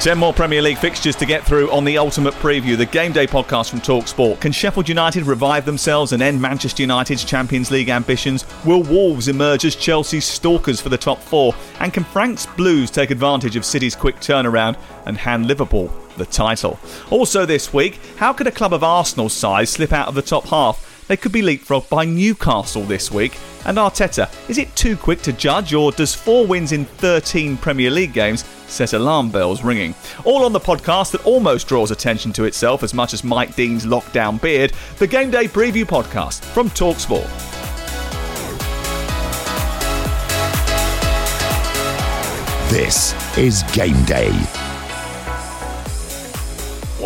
10 more Premier League fixtures to get through on the ultimate preview, the game day podcast from Talksport. Can Sheffield United revive themselves and end Manchester United's Champions League ambitions? Will Wolves emerge as Chelsea's stalkers for the top four? And can Frank's Blues take advantage of City's quick turnaround and hand Liverpool the title? Also, this week, how could a club of Arsenal's size slip out of the top half? They could be leapfrogged by Newcastle this week. And Arteta, is it too quick to judge, or does four wins in 13 Premier League games set alarm bells ringing? All on the podcast that almost draws attention to itself as much as Mike Dean's lockdown beard, the Game Day Preview Podcast from Talksport. This is Game Day.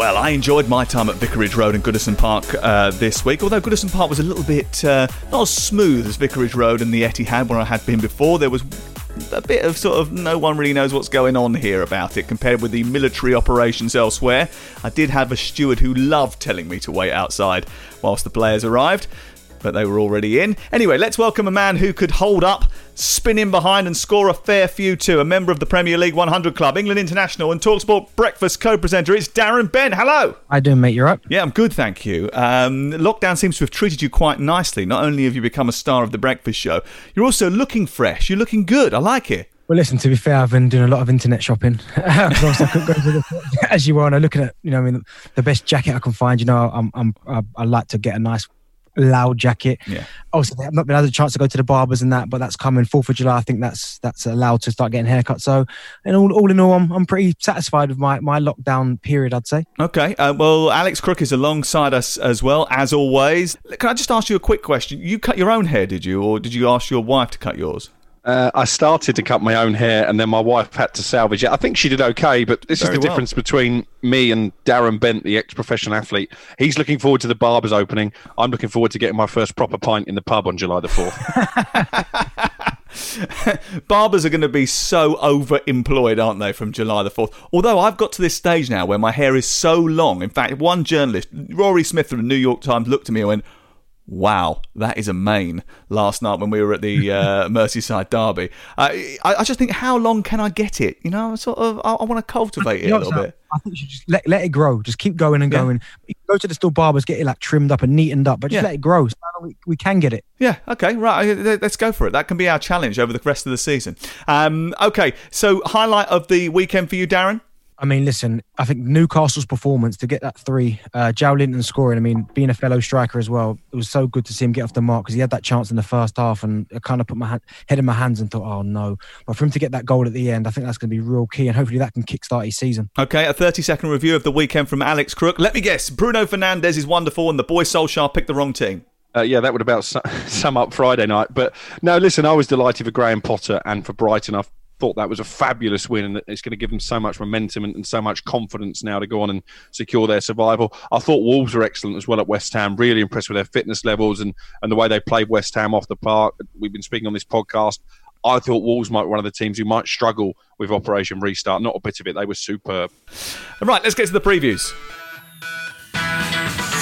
Well, I enjoyed my time at Vicarage Road and Goodison Park uh, this week, although Goodison Park was a little bit uh, not as smooth as Vicarage Road and the Etihad where I had been before. There was a bit of sort of no one really knows what's going on here about it compared with the military operations elsewhere. I did have a steward who loved telling me to wait outside whilst the players arrived but they were already in. Anyway, let's welcome a man who could hold up, spin in behind, and score a fair few too. A member of the Premier League 100 Club, England International, and Talksport Breakfast co-presenter. It's Darren Bent. Hello. I do, doing, mate? You're up? Yeah, I'm good, thank you. Um, lockdown seems to have treated you quite nicely. Not only have you become a star of the Breakfast Show, you're also looking fresh. You're looking good. I like it. Well, listen. To be fair, I've been doing a lot of internet shopping. as you are, and I'm looking at you know, I mean, the best jacket I can find. You know, I'm, I'm, I, I like to get a nice loud jacket. Yeah. Obviously, I've not been had a chance to go to the barbers and that, but that's coming Fourth of July. I think that's that's allowed to start getting haircuts. So, and all, all in all, I'm, I'm pretty satisfied with my my lockdown period. I'd say. Okay. Uh, well, Alex Crook is alongside us as well as always. Can I just ask you a quick question? You cut your own hair, did you, or did you ask your wife to cut yours? Uh, I started to cut my own hair, and then my wife had to salvage it. I think she did okay, but this Very is the well. difference between me and Darren Bent, the ex-professional athlete. He's looking forward to the barbers opening. I'm looking forward to getting my first proper pint in the pub on July the fourth. Barbers are going to be so overemployed, aren't they, from July the 4th? Although I've got to this stage now where my hair is so long. In fact, one journalist, Rory Smith from the New York Times, looked at me and went, Wow, that is a mane. Last night when we were at the uh, Merseyside Derby, uh, I, I just think, how long can I get it? You know, I'm sort of, I, I want to cultivate it a little bit. I think you should just let, let it grow. Just keep going and Yeah. going. You can go to the store barbers, get it like trimmed up and neatened up, but just Yeah. let it grow. So we, we can get it. Yeah, okay, right. Let's go for it. That can be our challenge over the rest of the season. Um, okay, so highlight of the weekend for you, Darren? I mean, listen, I think Newcastle's performance to get that three, uh, Joelinton scoring, I mean, being a fellow striker as well, it was so good to see him get off the mark because he had that chance in the first half and I kind of put my hand, head in my hands and thought, oh no. But for him to get that goal at the end, I think that's going to be real key and hopefully that can kickstart his season. Okay, a 30 second review of the weekend from Alex Crook. Let me guess, Bruno Fernandes is wonderful and the boy Solskjaer picked the wrong team. Uh, yeah, that would about su- sum up Friday night. But no, listen, I was delighted for Graham Potter and for Brighton. I thought that was a fabulous win, and it's going to give them so much momentum and, and so much confidence now to go on and secure their survival. I thought Wolves were excellent as well at West Ham. Really impressed with their fitness levels and, and the way they played West Ham off the park. We've been speaking on this podcast. I thought Wolves might be one of the teams who might struggle with Operation Restart. Not a bit of it. They were superb. Right, let's get to the previews.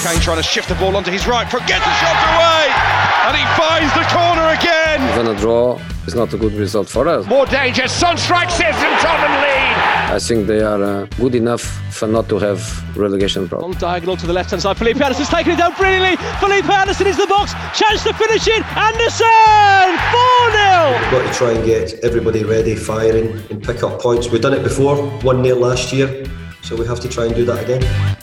Kane trying to shift the ball onto his right foot, gets a shot away, and he finds the corner again. Even a draw is not a good result for us. More danger. Son strikes it, and Tottenham lead. I think they are uh, good enough for not to have relegation problems. On diagonal to the left hand side, Felipe Anderson's taken it down brilliantly. Felipe Anderson is the box, chance to finish it. Anderson, 4 0. We've got to try and get everybody ready, firing, and pick up points. We've done it before, 1 0 last year, so we have to try and do that again.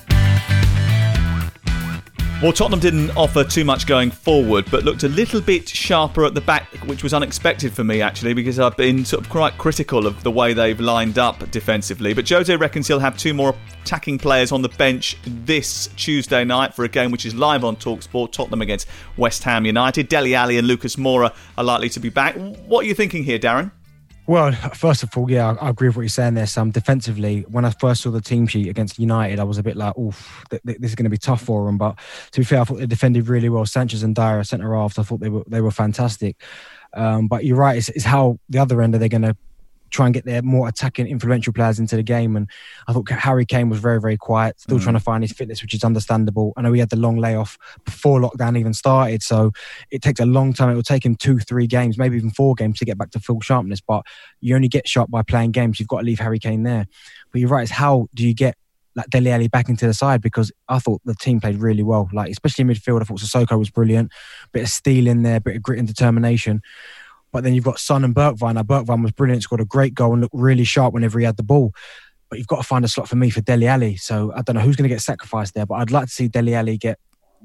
Well, Tottenham didn't offer too much going forward, but looked a little bit sharper at the back, which was unexpected for me actually, because I've been sort of quite critical of the way they've lined up defensively. But Jose reckons he'll have two more attacking players on the bench this Tuesday night for a game which is live on Talksport. Tottenham against West Ham United. Dele Alli and Lucas Moura are likely to be back. What are you thinking here, Darren? Well, first of all, yeah, I, agree with what you're saying there, Sam. Defensively, when I first saw the team sheet against United, I was a bit like, oh, th- th- this is going to be tough for them." But to be fair, I thought they defended really well. Sanchez and Dier, centre halves, I thought they were they were fantastic. Um, but you're right; it's, it's how the other end are they going to try and get their more attacking, influential players into the game. And I thought Harry Kane was very, very quiet, still mm. trying to find his fitness, which is understandable. I know he had the long layoff before lockdown even started, so it takes a long time. It will take him two, three games, maybe even four games to get back to full sharpness. But you only get sharp by playing games. You've got to leave Harry Kane there. But you're right. It's how do you get like Dele Alli back into the side because I thought the team played really well. Like especially in midfield, I thought Sissoko was brilliant. Bit of steel in there, bit of grit and determination. But then you've got Son and Bergwijn. Now, Bergwijn was brilliant, scored a great goal and looked really sharp whenever he had the ball. But you've got to find a slot for me for Dele Alli. So I don't know who's going to get sacrificed there, but I'd like to see Dele Alli get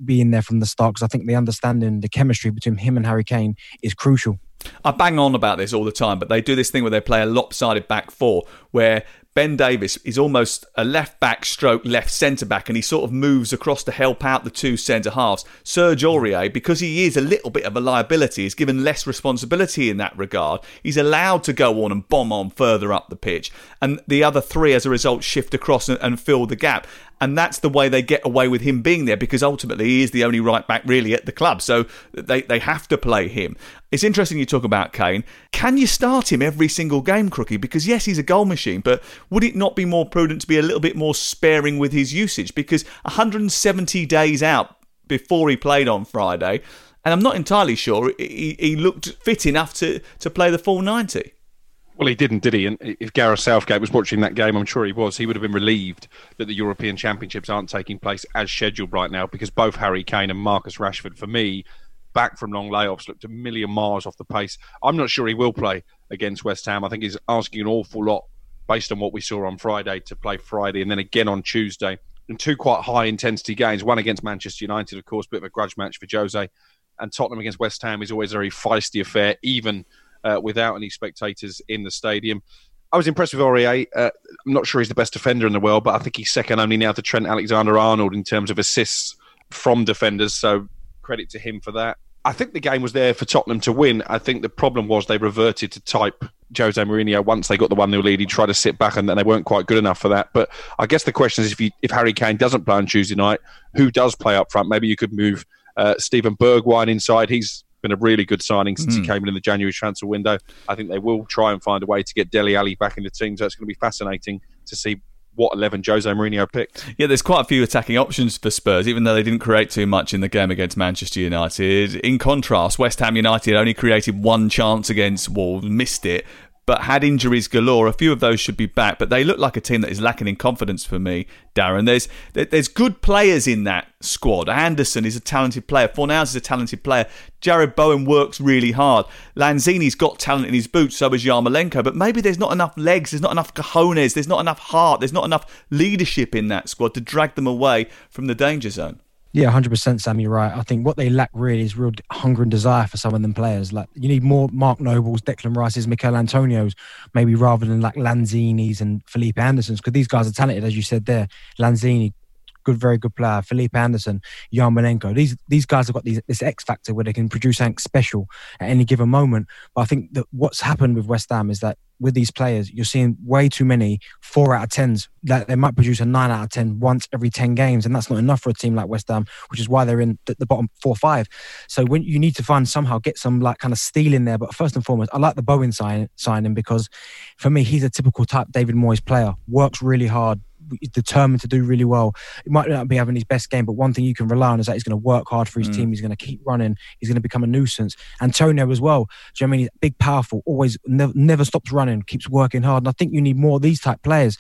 be in there from the start because I think the understanding, the chemistry between him and Harry Kane is crucial. I bang on about this all the time, but they do this thing where they play a lopsided back four, where Ben Davies is almost a left back stroke left centre back and he sort of moves across to help out the two centre halves. Serge Aurier, because he is a little bit of a liability, is given less responsibility in that regard. He's allowed to go on and bomb on further up the pitch. And the other three, as a result, shift across and, and fill the gap. And that's the way they get away with him being there because ultimately he is the only right back really at the club. So they, they have to play him. It's interesting you talk about Kane. Can you start him every single game, Crookie? Because yes, he's a goal machine, but would it not be more prudent to be a little bit more sparing with his usage? Because 170 days out before he played on Friday, and I'm not entirely sure he, he looked fit enough to, to play the full 90. Well, he didn't, did he? And if Gareth Southgate was watching that game, I'm sure he was. He would have been relieved that the European Championships aren't taking place as scheduled right now because both Harry Kane and Marcus Rashford, for me, back from long layoffs, looked a million miles off the pace. I'm not sure he will play against West Ham. I think he's asking an awful lot based on what we saw on Friday to play Friday and then again on Tuesday. And two quite high intensity games, one against Manchester United, of course, bit of a grudge match for Jose. And Tottenham against West Ham is always a very feisty affair, even uh, without any spectators in the stadium. I was impressed with Aurier. Uh, I'm not sure he's the best defender in the world, but I think he's second only now to Trent Alexander Arnold in terms of assists from defenders. So credit to him for that. I think the game was there for Tottenham to win. I think the problem was they reverted to type Jose Mourinho once they got the 1 0 lead. He tried to sit back and then they weren't quite good enough for that. But I guess the question is if, you, if Harry Kane doesn't play on Tuesday night, who does play up front? Maybe you could move uh, Steven Bergwijn inside. He's been a really good signing since mm. he hmm. came in in the January transfer window. I think they will try and find a way to get Dele Alli back in the team. So it's going to be fascinating to see what 11 Jose Mourinho picked. Yeah, there's quite a few attacking options for Spurs, even though they didn't create too much in the game against Manchester United. In contrast, West Ham United only created one chance against Wolves, missed it, but had injuries galore. A few of those should be back, but they look like a team that is lacking in confidence for me, Darren. There's there's good players in that squad. Anderson is a talented player. Fornals is a talented player. Jarrod Bowen works really hard. Lanzini's got talent in his boots, so is Yarmolenko. But maybe there's not enough legs, there's not enough cojones, there's not enough heart, there's not enough leadership in that squad to drag them away from the danger zone. Yeah, hundred percent, Sam. You're right. I think what they lack really is real hunger and desire for some of them players. Like you need more Mark Nobles, Declan Rice's, Michail Antonio's, maybe rather than like Lanzini's and Felipe Anderson's, because these guys are talented, as you said there. Lanzini, good, very good player. Felipe Anderson, Yarmolenko. These these guys have got these, this X factor where they can produce something special at any given moment. But I think that what's happened with West Ham is that with these players, you're seeing way too many four out of tens. That they might produce a nine out of ten once every ten games, and that's not enough for a team like West Ham, which is why they're in the, the bottom four five. So when you need to find somehow get some like kind of steel in there. But first and foremost, I like the Bowen sign, signing because for me, he's a typical type David Moyes player. Works really hard, he's determined to do really well. He might not be having his best game, but one thing you can rely on is that he's going to work hard for his mm. team. He's going to keep running. He's going to become a nuisance. Antonio as well. Do you know I mean? He's big, powerful, always never, never stops running, keeps working hard. And I think you need more of these type players.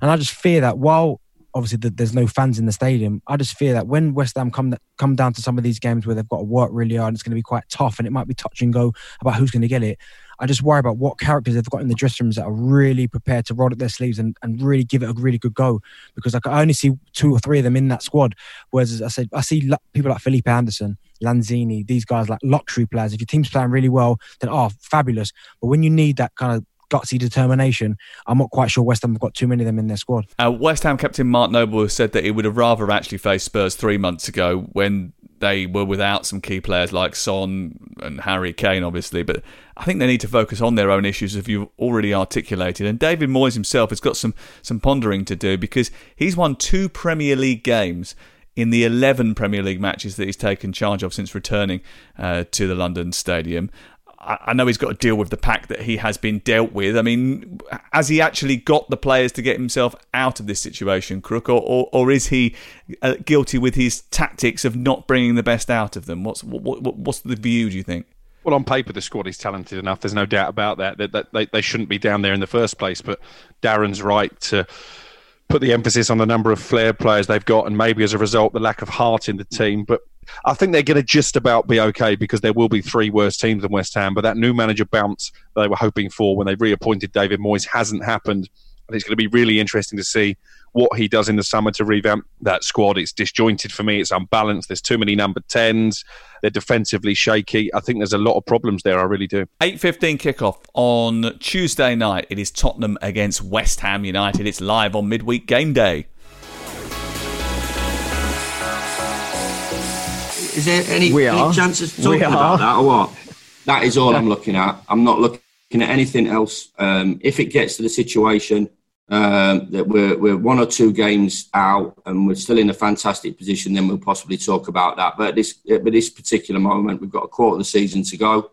And I just fear that while obviously the, there's no fans in the stadium. I just fear that when West Ham come come down to some of these games where they've got to work really hard, it's going to be quite tough, and it might be touch and go about who's going to get it. I just worry about what characters they've got in the dressing rooms that are really prepared to roll up their sleeves and, and really give it a really good go. Because I only see two or three of them in that squad. Whereas I said, I see people like Felipe Anderson, Lanzini, these guys like luxury players. If your team's playing really well, then oh, fabulous. But when you need that kind of gutsy determination. I'm not quite sure West Ham have got too many of them in their squad. Uh, West Ham captain Mark Noble has said that he would have rather actually faced Spurs three months ago when they were without some key players like Son and Harry Kane, obviously. But I think they need to focus on their own issues, as you've already articulated. And David Moyes himself has got some some pondering to do because he's won two Premier League games in the 11 Premier League matches that he's taken charge of since returning uh, to the London Stadium. I know he's got to deal with the pack that he has been dealt with. I mean, has he actually got the players to get himself out of this situation, Crook, or, or, or is he uh, guilty with his tactics of not bringing the best out of them? What's what, what's the view? Do you think? Well, on paper, the squad is talented enough. There's no doubt about that. That, that they, they shouldn't be down there in the first place. But Darren's right to put the emphasis on the number of flair players they've got, and maybe as a result, the lack of heart in the team. But I think they're going to just about be okay because there will be three worse teams than West Ham. But that new manager bounce they were hoping for when they reappointed David Moyes hasn't happened. And it's going to be really interesting to see what he does in the summer to revamp that squad. It's disjointed for me. It's unbalanced. There's too many number tens. They're defensively shaky. I think there's a lot of problems there. I really do. 8.15 kickoff on Tuesday night. It is Tottenham against West Ham United. It's live on midweek game day. Is there any, we any chance of talking about that or what? That is all I'm looking at. I'm not looking at anything else. Um, if it gets to the situation um, that we're, we're one or two games out and we're still in a fantastic position, then we'll possibly talk about that. But at this, at this particular moment, we've got a quarter of the season to go.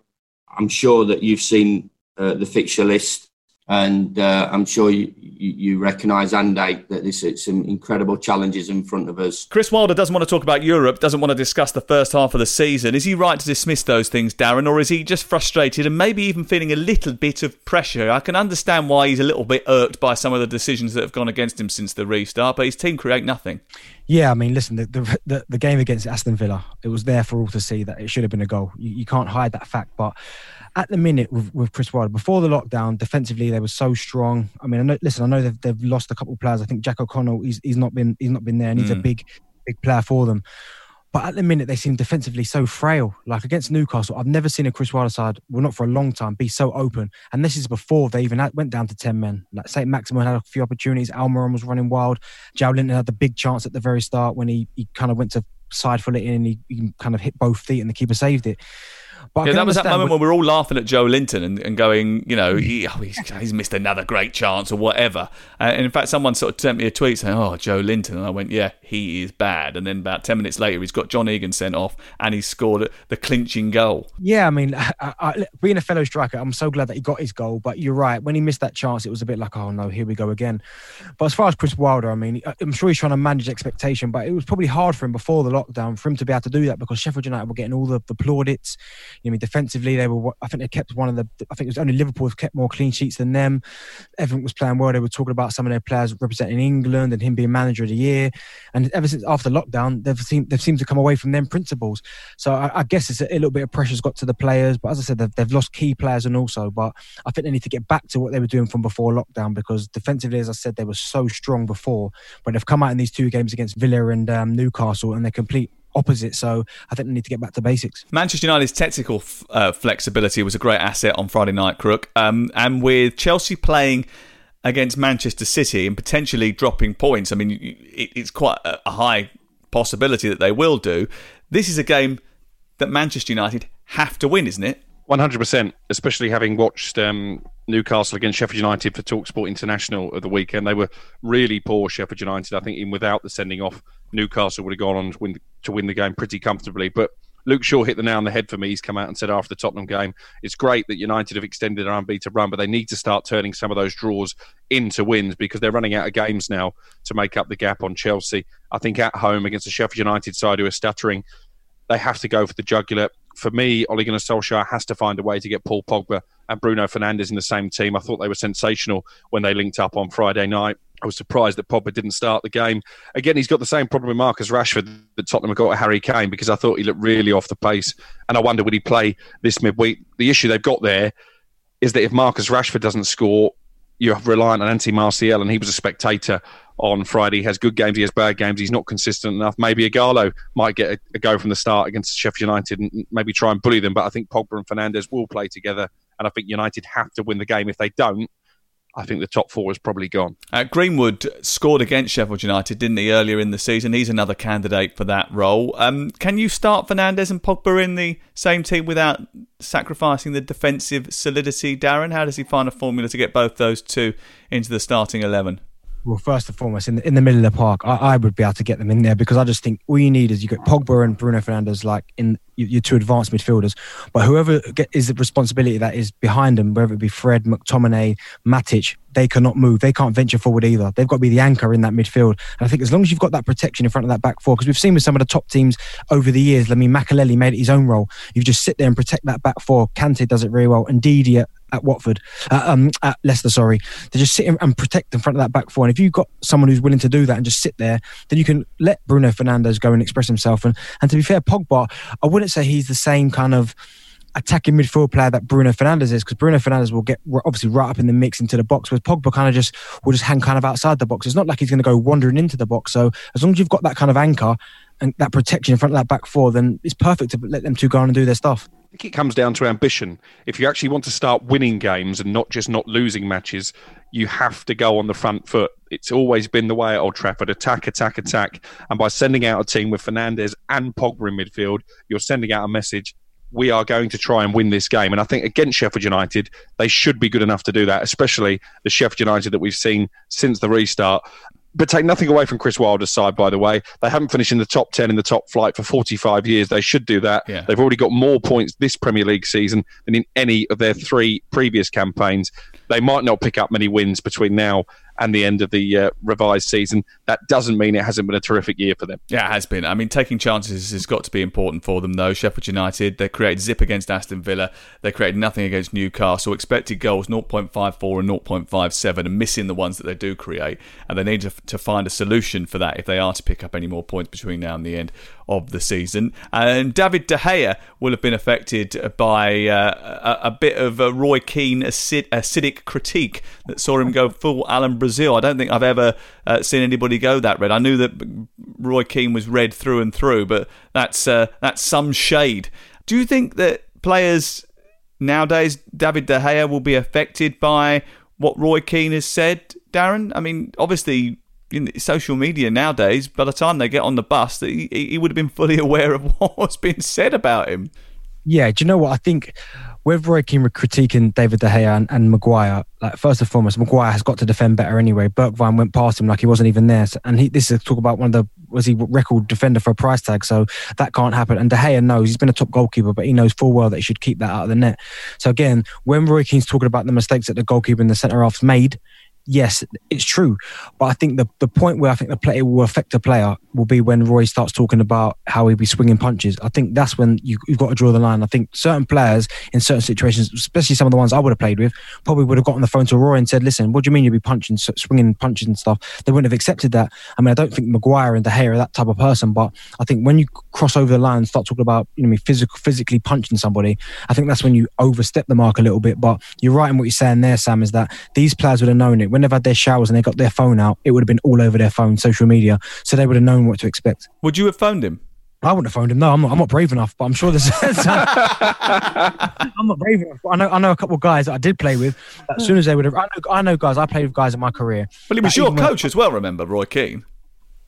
I'm sure that you've seen uh, the fixture list and uh, I'm sure you, you, you recognise, Andy, that there's some incredible challenges in front of us. Chris Wilder doesn't want to talk about Europe, doesn't want to discuss the first half of the season. Is he right to dismiss those things, Darren, or is he just frustrated and maybe even feeling a little bit of pressure? I can understand why he's a little bit irked by some of the decisions that have gone against him since the restart, but his team create nothing. Yeah, I mean, listen, the, the, the game against Aston Villa, it was there for all to see that it should have been a goal. You, you can't hide that fact, but at the minute with, with Chris Wilder, before the lockdown, defensively they were so strong. I mean, I know, listen, I know they've, they've lost a couple of players. I think Jack O'Connell, he's, he's not been he's not been there, and he's mm. a big big player for them. But at the minute, they seem defensively so frail. Like against Newcastle, I've never seen a Chris Wilder side, well, not for a long time, be so open. And this is before they even had, went down to 10 men. Like St. Maximin had a few opportunities. Almiron was running wild. Joelinton had the big chance at the very start when he, he kind of went to side full it in and he, he kind of hit both feet and the keeper saved it. But yeah, that was that moment when we were all laughing at Joelinton and, and going, you know, he, oh, he's, he's, missed another great chance or whatever. Uh, and in fact, someone sort of sent me a tweet saying, "Oh, Joelinton," and I went, "Yeah, he is bad." And then about ten minutes later, he's got John Egan sent off and he scored the clinching goal. Yeah, I mean, I, I, being a fellow striker, I'm so glad that he got his goal. But you're right, when he missed that chance, it was a bit like, "Oh no, here we go again." But as far as Chris Wilder, I mean, I'm sure he's trying to manage expectation, but it was probably hard for him before the lockdown for him to be able to do that because Sheffield United were getting all the, the plaudits. You know, I mean, defensively they were. I think they kept one of the. I think it was only Liverpool have kept more clean sheets than them. Everything was playing well. They were talking about some of their players representing England and him being manager of the year. And ever since after lockdown, they've seemed they've seemed to come away from them principles. So I, I guess it's a, a, little bit of pressure's got to the players. But as I said, they've, they've lost key players and also. But I think they need to get back to what they were doing from before lockdown because defensively, as I said, they were so strong before. But they've come out in these two games against Villa and um, Newcastle and they're complete opposite. So I think they need to get back to basics. Manchester United's technical f- uh, flexibility was a great asset on Friday night, Crook. Um, and with Chelsea playing against Manchester City and potentially dropping points, I mean, it, it's quite a high possibility that they will do. This is a game that Manchester United have to win, isn't it? 100%, especially having watched um, Newcastle against Sheffield United for Talksport International of the weekend. They were really poor, Sheffield United. I think even without the sending off, Newcastle would have gone on to win, to win the game pretty comfortably. But Luke Shaw hit the nail on the head for me. He's come out and said after the Tottenham game, it's great that United have extended their unbeaten run, but they need to start turning some of those draws into wins because they're running out of games now to make up the gap on Chelsea. I think at home against the Sheffield United side who are stuttering, they have to go for the jugular. For me, Ole Gunnar Solskjaer has to find a way to get Paul Pogba and Bruno Fernandes in the same team. I thought they were sensational when they linked up on Friday night. I was surprised that Pogba didn't start the game. Again, he's got the same problem with Marcus Rashford that Tottenham got with Harry Kane because I thought he looked really off the pace. And I wonder would he play this midweek? The issue they've got there is that if Marcus Rashford doesn't score, you're reliant on Anthony Martial, and he was a spectator on Friday. He has good games, he has bad games. He's not consistent enough. Maybe Ighalo might get a, a go from the start against Sheffield United and maybe try and bully them. But I think Pogba and Fernandes will play together, and I think United have to win the game. If they don't, I think the top four is probably gone. Uh, Greenwood scored against Sheffield United, didn't he, earlier in the season? He's another candidate for that role. Um, can you start Fernandes and Pogba in the same team without sacrificing the defensive solidity, Darren? How does he find a formula to get both those two into the starting 11? Well, first and foremost, in the, in the middle of the park, I, I, would be able to get them in there because I just think all you need is you get Pogba and Bruno Fernandes like in your two advanced midfielders, but whoever get, is the responsibility that is behind them, whether it be Fred, McTominay, Matic, they cannot move. They can't venture forward either. They've got to be the anchor in that midfield. And I think as long as you've got that protection in front of that back four, because we've seen with some of the top teams over the years, I mean, Makelele made it his own role. You just sit there and protect that back four. Kante does it very well. And Didi at, at Watford, uh, um, at Leicester, sorry, to just sit and protect in front of that back four. And if you've got someone who's willing to do that and just sit there, then you can let Bruno Fernandes go and express himself. And, and to be fair, Pogba, I wouldn't say he's the same kind of attacking midfield player that Bruno Fernandes is, because Bruno Fernandes will get obviously right up in the mix into the box, whereas Pogba kind of just will just hang kind of outside the box. It's not like he's going to go wandering into the box. So as long as you've got that kind of anchor and that protection in front of that back four, then it's perfect to let them two go on and do their stuff. I think it comes down to ambition. If you actually want to start winning games and not just not losing matches, you have to go on the front foot. It's always been the way at Old Trafford attack, attack, attack. And by sending out a team with Fernandes and Pogba in midfield, you're sending out a message we are going to try and win this game. And I think against Sheffield United, they should be good enough to do that, especially the Sheffield United that we've seen since the restart. But take nothing away from Chris Wilder's side, by the way. They haven't finished in the top 10 in the top flight for 45 years. They should do that. Yeah. They've already got more points this Premier League season than in any of their three previous campaigns. They might not pick up many wins between now and the end of the uh, revised season. That doesn't mean it hasn't been a terrific year for them. Yeah, it has been. I mean, taking chances has got to be important for them, though. Sheffield United, they created zip against Aston Villa. They created nothing against Newcastle. Expected goals 0.54 and 0.57 and missing the ones that they do create. And they need to, to find a solution for that if they are to pick up any more points between now and the end of the season. And David De Gea will have been affected by uh, a, a, bit of a Roy Keane acid, acidic critique that saw him go full Alan Brazil. I don't think I've ever uh, seen anybody go that red. I knew that Roy Keane was red through and through, but that's uh, that's some shade. Do you think that players nowadays, David De Gea, will be affected by what Roy Keane has said, Darren? I mean, obviously in social media nowadays, by the time they get on the bus, he, he would have been fully aware of what was being said about him. Yeah, do you know what I think? With Roy Keane critiquing David De Gea and, and Maguire, like first and foremost, Maguire has got to defend better anyway. Bergwijn went past him like he wasn't even there, so, and he, this is talk about one of the was he record defender for a price tag, so that can't happen. And De Gea knows he's been a top goalkeeper, but he knows full well that he should keep that out of the net. So again, when Roy Keane's talking about the mistakes that the goalkeeper and the centre halves made, yes, it's true. But I think the, the point where I think the play will affect a player will be when Roy starts talking about how he'll be swinging punches. I think that's when you, have got to draw the line. I think certain players in certain situations, especially some of the ones I would have played with, probably would have got on the phone to Roy and said, listen, what do you mean you'll be punching, swinging punches and stuff? They wouldn't have accepted that. I mean, I don't think Maguire and De Gea are that type of person, but I think when you cross over the line and start talking about, you know, physical, physically punching somebody, I think that's when you overstep the mark a little bit. But you're right in what you're saying there, Sam, is that these players would have known it. When they've had their showers and they got their phone out, it would have been all over their phone, social media. So they would have known what to expect. Would you have phoned him? I wouldn't have phoned him. No, I'm not. I'm not brave enough. But I'm sure there's. I'm not brave enough. I know. I know a couple of guys that I did play with. As soon as they would have, I know. I know guys. I played with guys in my career. Well, he was your coach as well. Remember Roy Keane?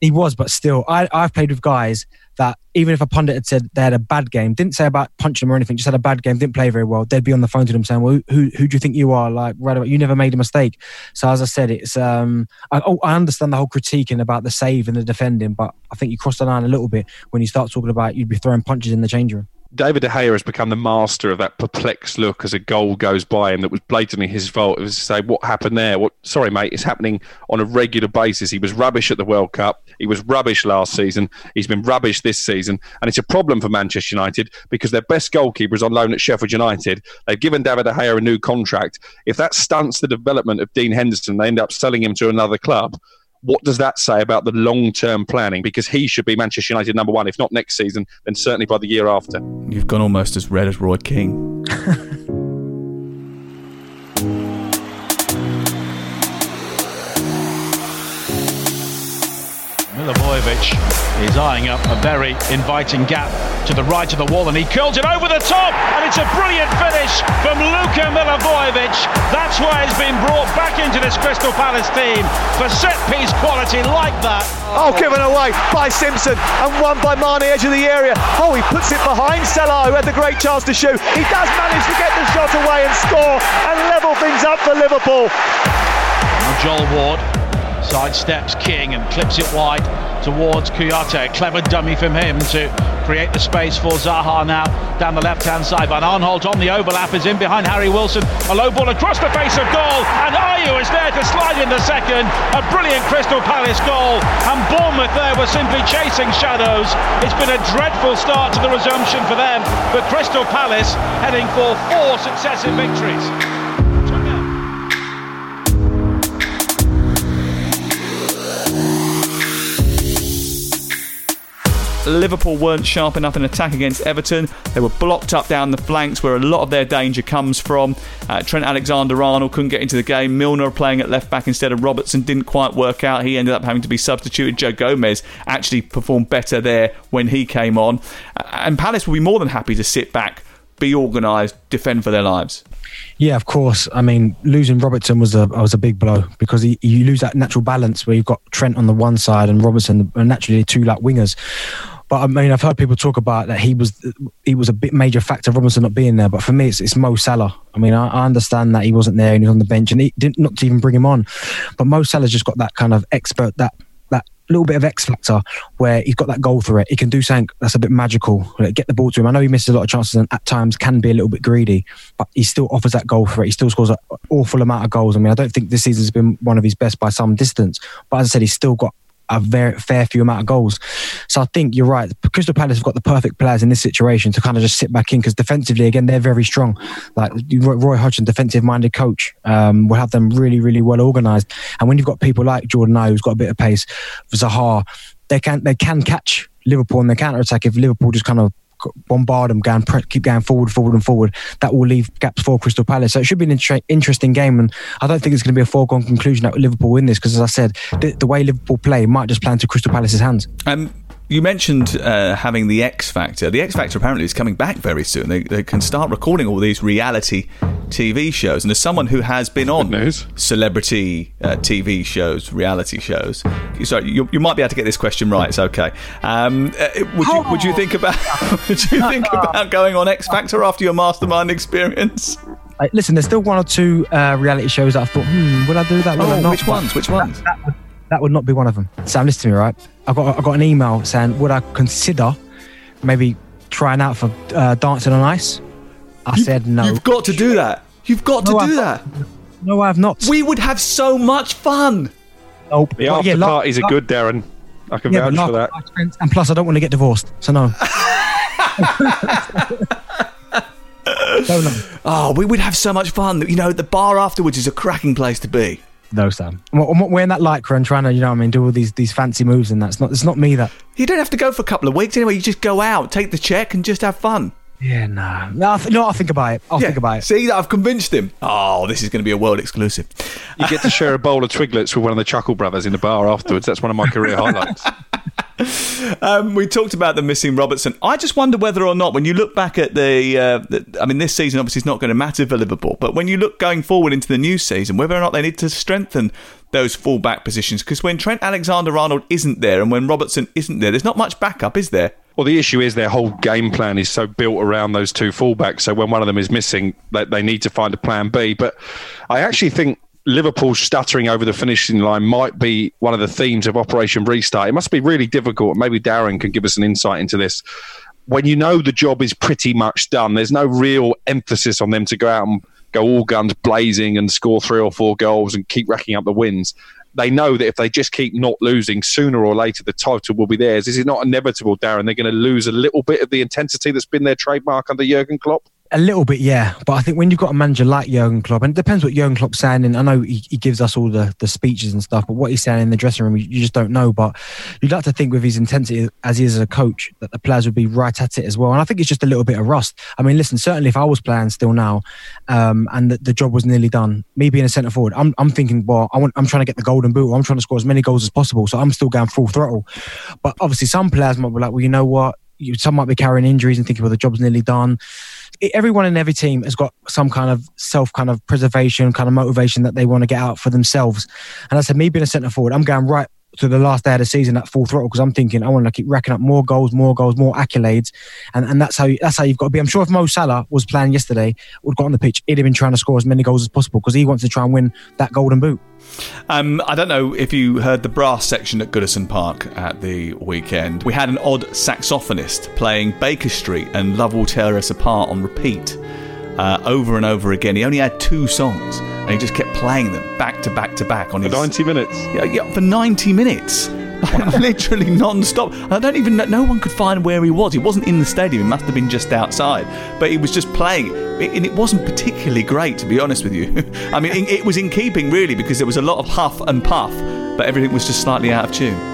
He was, but still, I, I've played with guys that even if a pundit had said they had a bad game, didn't say about punching them or anything, just had a bad game, didn't play very well, they'd be on the phone to them saying, "Well, who who do you think you are? Like, right about you never made a mistake." So as I said, it's um, I, oh, I understand the whole critiquing about the save and the defending, but I think you cross the line a little bit when you start talking about you'd be throwing punches in the change room. David De Gea has become the master of that perplexed look as a goal goes by him that was blatantly his fault. It was to say, what happened there? What? Sorry, mate, it's happening on a regular basis. He was rubbish at the World Cup. He was rubbish last season. He's been rubbish this season. And it's a problem for Manchester United because their best goalkeeper is on loan at Sheffield United. They've given David De Gea a new contract. If that stunts the development of Dean Henderson, they end up selling him to another club what does that say about the long term planning? Because he should be Manchester United number one, if not next season, then certainly by the year after. You've gone almost as red as Roy Keane. Milivojevic is eyeing up a very inviting gap to the right of the wall and he curls it over the top and it's a brilliant finish from Luka Milivojevic. That's why he's been brought back into this Crystal Palace team for set piece quality like that. Oh, given away by Simpson and won by Mane edge of the area. Oh, he puts it behind Salah who had the great chance to shoot. He does manage to get the shot away and score and level things up for Liverpool. Joel Ward sidesteps King and clips it wide towards Kouyaté. Clever dummy from him to create the space for Zaha now down the left hand side. Van Aanholt on the overlap is in behind Harry Wilson. A low ball across the face of goal, and Ayew is there to slide in the second. A brilliant Crystal Palace goal, and Bournemouth there were simply chasing shadows. It's been a dreadful start to the resumption for them, but Crystal Palace heading for four successive victories. Liverpool weren't sharp enough in attack against Everton. They were blocked up down the flanks where a lot of their danger comes from. Uh, Trent Alexander Arnold couldn't get into the game. Milner playing at left back instead of Robertson didn't quite work out. He ended up having to be substituted. Joe Gomez actually performed better there when he came on. Uh, and Palace will be more than happy to sit back, be organised, defend for their lives. Yeah, of course. I mean, losing Robertson was a was a big blow because he, you lose that natural balance where you've got Trent on the one side and Robertson, naturally two like wingers. But I mean, I've heard people talk about that he was he was a bit major factor Robinson not being there. But for me, it's, it's Mo Salah. I mean, I, I, understand that he wasn't there and he was on the bench and he didn't not to even bring him on. But Mo Salah's just got that kind of expert that that little bit of X factor where he's got that goal for it. He can do something that's a bit magical. Like get the ball to him. I know he misses a lot of chances and at times can be a little bit greedy, but he still offers that goal for it. He still scores an awful amount of goals. I mean, I don't think this season's been one of his best by some distance, but as I said, he's still got a very fair few amount of goals. So I think you're right. Crystal Palace have got the perfect players in this situation to kind of just sit back in because defensively, again, they're very strong. Like Roy Hodgson, defensive-minded coach, um, will have them really, really well organised. And when you've got people like Jordan Ayew, who's got a bit of pace, Zaha, they can they can catch Liverpool in the counter attack if Liverpool just kind of bombard them, going, keep going forward, forward, and forward. That will leave gaps for Crystal Palace. So it should be an inter- interesting game, and I don't think it's going to be a foregone conclusion that Liverpool win this because, as I said, the, the, way Liverpool play might just play into Crystal Palace's hands. Um, you mentioned uh, having the X Factor. The X Factor apparently is coming back very soon. They, they, can start recording all these reality TV shows. And as someone who has been on celebrity uh, TV shows, reality shows, sorry, you, you, might be able to get this question right. It's okay. Um, uh, would you would you think about would you think about going on X Factor after your mastermind experience? listen, there's still one or two uh, reality shows that I thought, hmm, would I do that? Would oh, I not? Which ones? Which ones? That, that would, that would not be one of them. Sam, listen to me, right? I got I got an email saying would I consider maybe trying out for uh, dancing on ice. I you, said no. You've got to do that. You've got no, to do I've, that. No, I have not. We would have so much fun. Nope. The after yeah, parties are good, Darren. I can yeah, vouch for that. And plus, I don't want to get divorced, so no. no, no. Oh, we would have so much fun. You know, the bar afterwards is a cracking place to be. No, Sam. I'm not wearing that lycra and trying to, you know what I mean, do all these these fancy moves and that's not it's not me that You don't have to go for a couple of weeks anyway, you just go out, take the check and just have fun. Yeah, nah. No, I th- no, I'll think about it. I'll yeah. think about it. See, I've convinced him. Oh, this is going to be a world exclusive. You get to share a bowl of Twiglets with one of the Chuckle brothers in the bar afterwards. That's one of my career highlights. um, we talked about the missing Robertson. I just wonder whether or not, when you look back at the, uh, the I mean, this season obviously is not going to matter for Liverpool, but when you look going forward into the new season, whether or not they need to strengthen those full-back positions, because when Trent Alexander-Arnold isn't there and when Robertson isn't there, there's not much backup, is there? Well, the issue is their whole game plan is so built around those two fullbacks. So when one of them is missing, they, they need to find a plan B. But I actually think Liverpool stuttering over the finishing line might be one of the themes of Operation Restart. It must be really difficult. Maybe Darren can give us an insight into this. When you know the job is pretty much done, there's no real emphasis on them to go out and go all guns blazing and score three or four goals and keep racking up the wins. They know that if they just keep not losing, sooner or later the title will be theirs. Is it not inevitable, Darren? They're going to lose a little bit of the intensity that's been their trademark under Jurgen Klopp? A little bit, yeah. But I think when you've got a manager like Jurgen Klopp, and it depends what Jurgen Klopp's saying, and I know he, he, gives us all the, the speeches and stuff, but what he's saying in the dressing room, you, you just don't know. But you'd like to think with his intensity as he is as a coach, that the players would be right at it as well. And I think it's just a little bit of rust. I mean, listen, certainly if I was playing still now, um, and the, the, job was nearly done, me being a centre forward, I'm, I'm thinking, well, I want, I'm trying to get the golden boot. I'm trying to score as many goals as possible. So I'm still going full throttle. But obviously, some players might be like, well, you know what? Some might be carrying injuries and thinking, well, the job's nearly done everyone in every team has got some kind of self kind of preservation, kind of motivation that they want to get out for themselves. And I said, me being a centre forward, I'm going right to the last day of the season at full throttle because I'm thinking I want to keep racking up more goals, more goals, more accolades, and, and that's how you, that's how you've got to be. I'm sure if Mo Salah was playing yesterday, would got on the pitch, he'd have been trying to score as many goals as possible because he wants to try and win that golden boot. Um, I don't know if you heard the brass section at Goodison Park at the weekend. We had an odd saxophonist playing Baker Street and Love Will Tear Us Apart on repeat uh, over and over again. He only had two songs and he just kept playing them back to back to back on for his, 90 minutes. Yeah, yeah, for 90 minutes. literally non-stop. I don't even know. No one could find where he was. He wasn't in the stadium. He must have been just outside. But he was just playing, and it wasn't particularly great, to be honest with you. I mean, it was in keeping really because there was a lot of huff and puff, but everything was just slightly out of tune.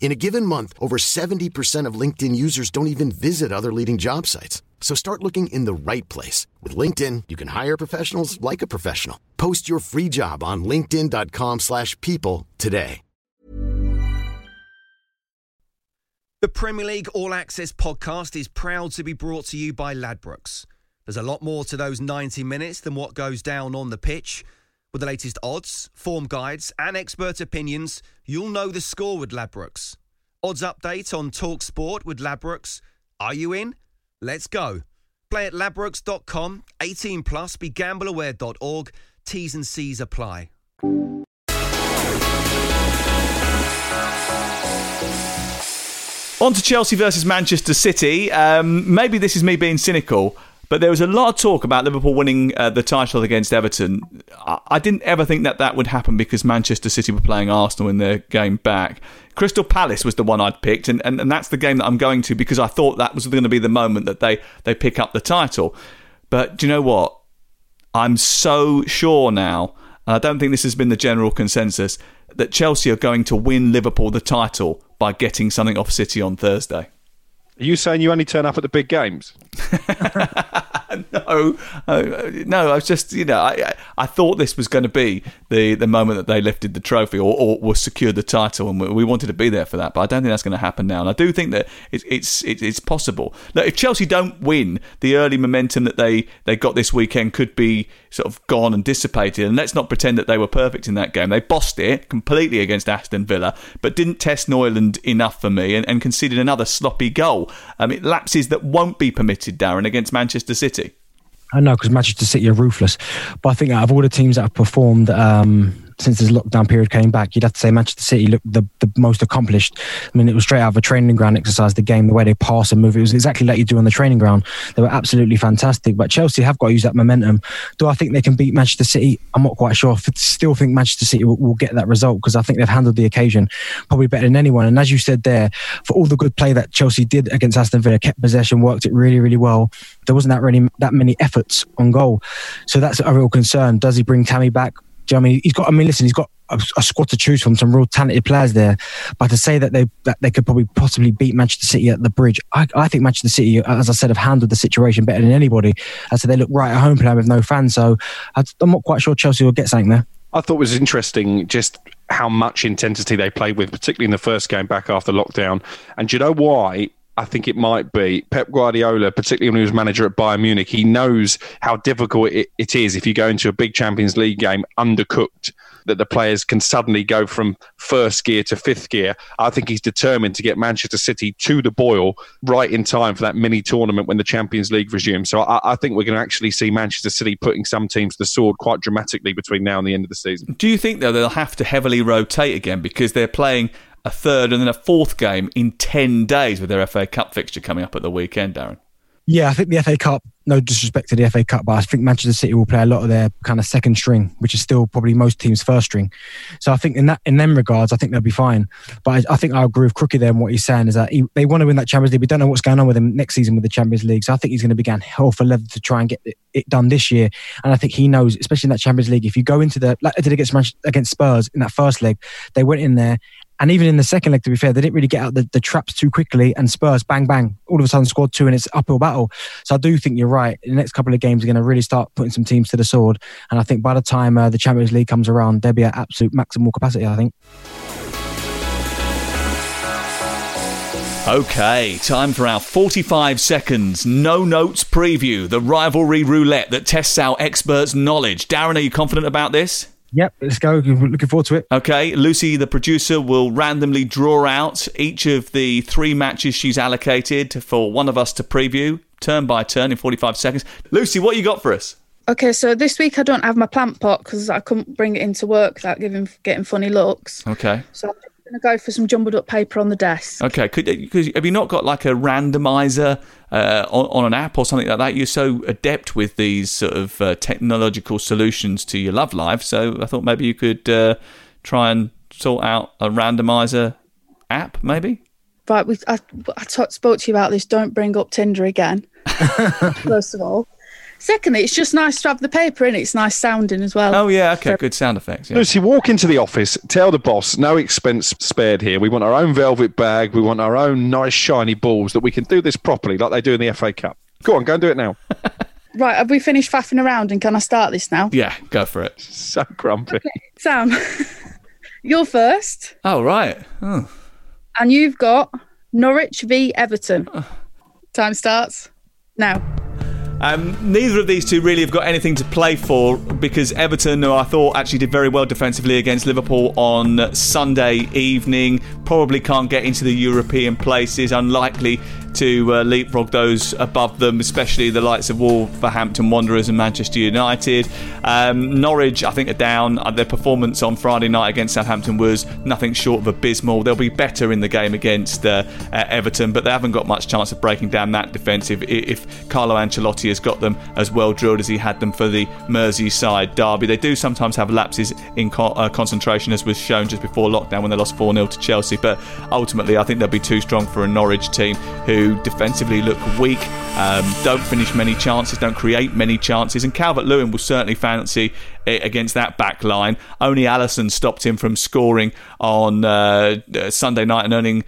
In a given month, over 70% of LinkedIn users don't even visit other leading job sites. So start looking in the right place. With LinkedIn, you can hire professionals like a professional. Post your free job on linkedin.com slash people today. The Premier League All Access podcast is proud to be brought to you by Ladbrokes. There's a lot more to those 90 minutes than what goes down on the pitch – with the latest odds, form guides, and expert opinions, you'll know the score with Ladbrokes. Odds update on Talk Sport with Ladbrokes. Are you in? Let's go. Play at ladbrokes.com, 18 plus, begambleaware.org. T's and C's apply. On to Chelsea versus Manchester City. Um, maybe this is me being cynical, but there was a lot of talk about Liverpool winning uh, the title against Everton. I-, I didn't ever think that that would happen because Manchester City were playing Arsenal in their game back. Crystal Palace was the one I'd picked, and, and, and that's the game that I'm going to because I thought that was going to be the moment that they, they pick up the title. But do you know what? I'm so sure now, and I don't think this has been the general consensus, that Chelsea are going to win Liverpool the title by getting something off City on Thursday. Are you saying you only turn up at the big games? no, uh, no. I was just, you know, I, I thought this was going to be the, the moment that they lifted the trophy or, or secured the title, and we, we, wanted to be there for that. But I don't think that's going to happen now. And I do think that it's it's it's possible. Look, if Chelsea don't win, the early momentum that they they got this weekend could be sort of gone and dissipated. And let's not pretend that they were perfect in that game. They bossed it completely against Aston Villa, but didn't test Nyland enough for me, and, and conceded another sloppy goal. Um, it lapses that won't be permitted, Darren, against Manchester City. I know because Manchester City are ruthless, but I think out of all the teams that have performed um, since this lockdown period came back, you'd have to say Manchester City looked the, the most accomplished. I mean, it was straight out of a training ground exercise, the game, the way they pass and move. It was exactly like you do on the training ground. They were absolutely fantastic. But Chelsea have got to use that momentum. Do I think they can beat Manchester City? I'm not quite sure. I still think Manchester City will, will get that result because I think they've handled the occasion probably better than anyone. And as you said there, for all the good play that Chelsea did against Aston Villa, kept possession, worked it really, really well. There wasn't that really that many efforts on goal. So that's a real concern. Does he bring Tammy back? You know I mean? He's got, I mean, listen, he's got a, a, squad to choose from, some real talented players there. But to say that they that they could probably possibly beat Manchester City at the bridge, I, I think Manchester City, as I said, have handled the situation better than anybody. I said they look right at home playing with no fans, so I, I'm not quite sure Chelsea will get something there. I thought it was interesting just how much intensity they played with, particularly in the first game back after lockdown. And do you know why? I think it might be Pep Guardiola, particularly when he was manager at Bayern Munich. He knows how difficult it, it is if you go into a big Champions League game undercooked that the players can suddenly go from first gear to fifth gear. I think he's determined to get Manchester City to the boil right in time for that mini tournament when the Champions League resumes. So I, I think we're going to actually see Manchester City putting some teams to the sword quite dramatically between now and the end of the season. Do you think, though, they'll have to heavily rotate again because they're playing a third and then a fourth game in 10 days with their FA Cup fixture coming up at the weekend, Darren? Yeah, I think the FA Cup, no disrespect to the FA Cup, but I think Manchester City will play a lot of their kind of second string, which is still probably most teams' first string. So I think in that in them regards, I think they'll be fine. But I, I think I agree with Crookie there. And what he's saying is that he, they want to win that Champions League. We don't know what's going on with him next season with the Champions League. So I think he's going to be going hell for leather to try and get it, done this year. And I think he knows, especially in that Champions League, if you go into the like they did against against Spurs in that first leg, they went in there and even in the second leg, to be fair, they didn't really get out the, the traps too quickly. And Spurs, bang, bang, all of a sudden scored two and it's uphill battle. So I do think you're right. The next couple of games, are going to really start putting some teams to the sword. And I think by the time uh, the Champions League comes around, they'll be at absolute maximal capacity, I think. Okay, time for our 45 seconds no notes preview, the rivalry roulette that tests our experts' knowledge. Darren, are you confident about this? Yep, let's go. Looking forward to it. Okay, Lucy, the producer, will randomly draw out each of the three matches she's allocated for one of us to preview, turn by turn, in 45 seconds. Lucy, what you got for us? Okay, so this week I don't have my plant pot because I couldn't bring it into work without giving getting funny looks. Okay. So I'm going to go for some jumbled up paper on the desk. Okay, could have you not got like a randomizer uh, on, on, an app or something like that? You're so adept with these sort of uh, technological solutions to your love life, so I thought maybe you could uh, try and sort out a randomizer app, maybe. Right, we I, I t- spoke to you about this. Don't bring up Tinder again. First of all. Secondly, it's just nice to have the paper in. It's nice sounding as well. Oh yeah, okay, good sound effects. Yeah. Lucy, walk into the office, tell the boss, no expense spared here. We want our own velvet bag. We want our own nice shiny balls that we can do this properly, like they do in the FA Cup. Go on, go and do it now. right, have we finished faffing around, and can I start this now? Yeah, go for it. So grumpy. Okay. Sam, you're first. Oh right. Oh. And you've got Norwich v Everton. Time starts now. Um, neither of these two really have got anything to play for because Everton, who I thought actually did very well defensively against Liverpool on Sunday evening, probably can't get into the European places, unlikely to uh, leapfrog those above them, especially the likes of Wolverhampton Wanderers and Manchester United. Um, Norwich, I think, are down. Uh, their performance on Friday night against Southampton was nothing short of abysmal. They'll be better in the game against uh, uh, Everton, but they haven't got much chance of breaking down that defensive if Carlo Ancelotti has got them as well drilled as he had them for the Merseyside derby. They do sometimes have lapses in co- uh, concentration, as was shown just before lockdown when they lost 4 0 to Chelsea, but ultimately, I think they'll be too strong for a Norwich team who defensively look weak, um, don't finish many chances, don't create many chances, and Calvert Lewin will certainly fancy it against that back line. Only Alisson stopped him from scoring on uh, Sunday night and earning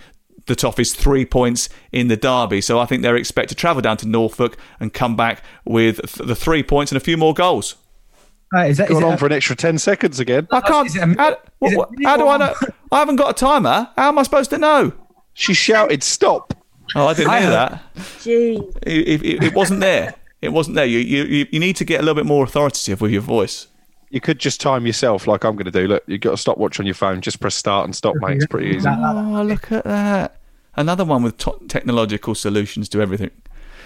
the toughest three points in the derby. So I think they're expected to travel down to Norfolk and come back with th- the three points and a few more goals. Uh, is that, Going on a, for an extra 10 seconds again. I can't. A, how, what, what, how do I know? I haven't got a timer. How am I supposed to know? She shouted, stop. Oh, I didn't hear that. Gee. It, it, it wasn't there. It wasn't there. You, you, you need to get a little bit more authoritative with your voice. You could just time yourself like I'm going to do. Look, you've got a stopwatch on your phone. Just press start and stop, mate. It's pretty easy. Oh, look at that. Another one with technological solutions to everything.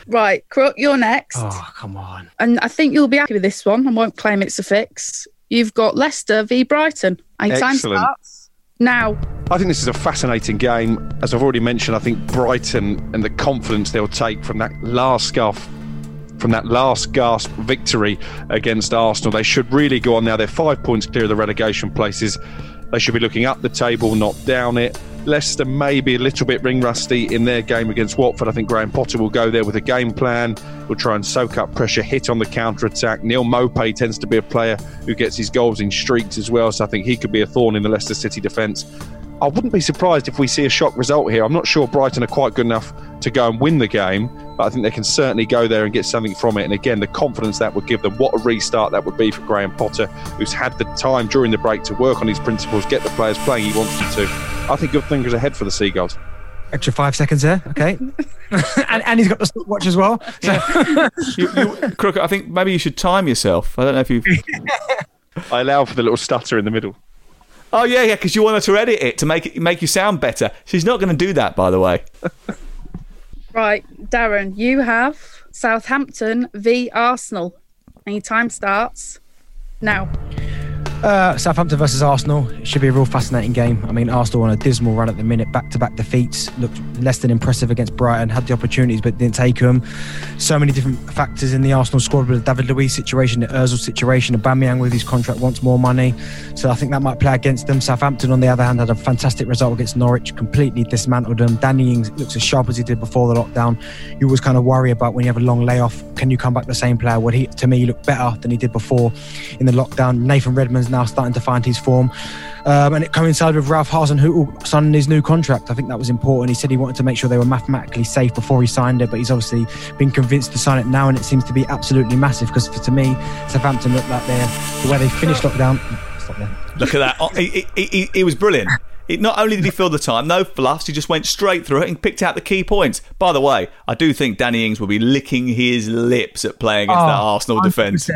Right, Crook, you're next. Oh, come on. And I think you'll be happy with this one. I won't claim it's a fix. You've got Leicester v Brighton. Any time starts now. I think this is a fascinating game. As I've already mentioned, I think Brighton and the confidence they'll take from that last scuff from that last gasp victory against Arsenal. They should really go on now. They're five points clear of the relegation places. They should be looking up the table, not down it. Leicester may be a little bit ring rusty in their game against Watford. I think Graham Potter will go there with a game plan. Will try and soak up pressure, hit on the counter attack. Neal Maupay tends to be a player who gets his goals in streaks as well, so I think he could be a thorn in the Leicester City defence. I wouldn't be surprised if we see a shock result here. I'm not sure Brighton are quite good enough to go and win the game, but I think they can certainly go there and get something from it. And again, the confidence that would give them, what a restart that would be for Graham Potter, who's had the time during the break to work on his principles, get the players playing he wants them to. I think good things ahead for the Seagulls. Extra five seconds there, okay. and, and he's got the stopwatch as well. So. Yeah. you, you, Crook, I think maybe you should time yourself. I don't know if you. I allow for the little stutter in the middle. Oh yeah, yeah, because you want her to edit it to make it make you sound better. She's not going to do that, by the way. right, Darren, you have Southampton v Arsenal. Any time starts now. Uh, Southampton versus Arsenal it should be a real fascinating game. I mean, Arsenal on a dismal run at the minute, back-to-back defeats. Looked less than impressive against Brighton. Had the opportunities, but didn't take them. So many different factors in the Arsenal squad with the David Luiz situation, the Özil situation, Aubameyang with his contract wants more money. So I think that might play against them. Southampton, on the other hand, had a fantastic result against Norwich, completely dismantled them. Danny Ings looks as sharp as he did before the lockdown. You always kind of worry about when you have a long layoff, can you come back the same player? Would he, to me, look better than he did before in the lockdown? Nathan Redmond's now starting to find his form. Um, and it coincided with Ralph Hasenhüttl signing his new contract. I think that was important. He said he wanted to make sure they were mathematically safe before he signed it, but he's obviously been convinced to sign it now, and it seems to be absolutely massive because to me, Southampton look like they're the way they finished lockdown. Look at that! Oh, he was brilliant. It, not only did he fill the time, no fluffs, he just went straight through it and picked out the key points. By the way, I do think Danny Ings will be licking his lips at playing against oh, that Arsenal defence.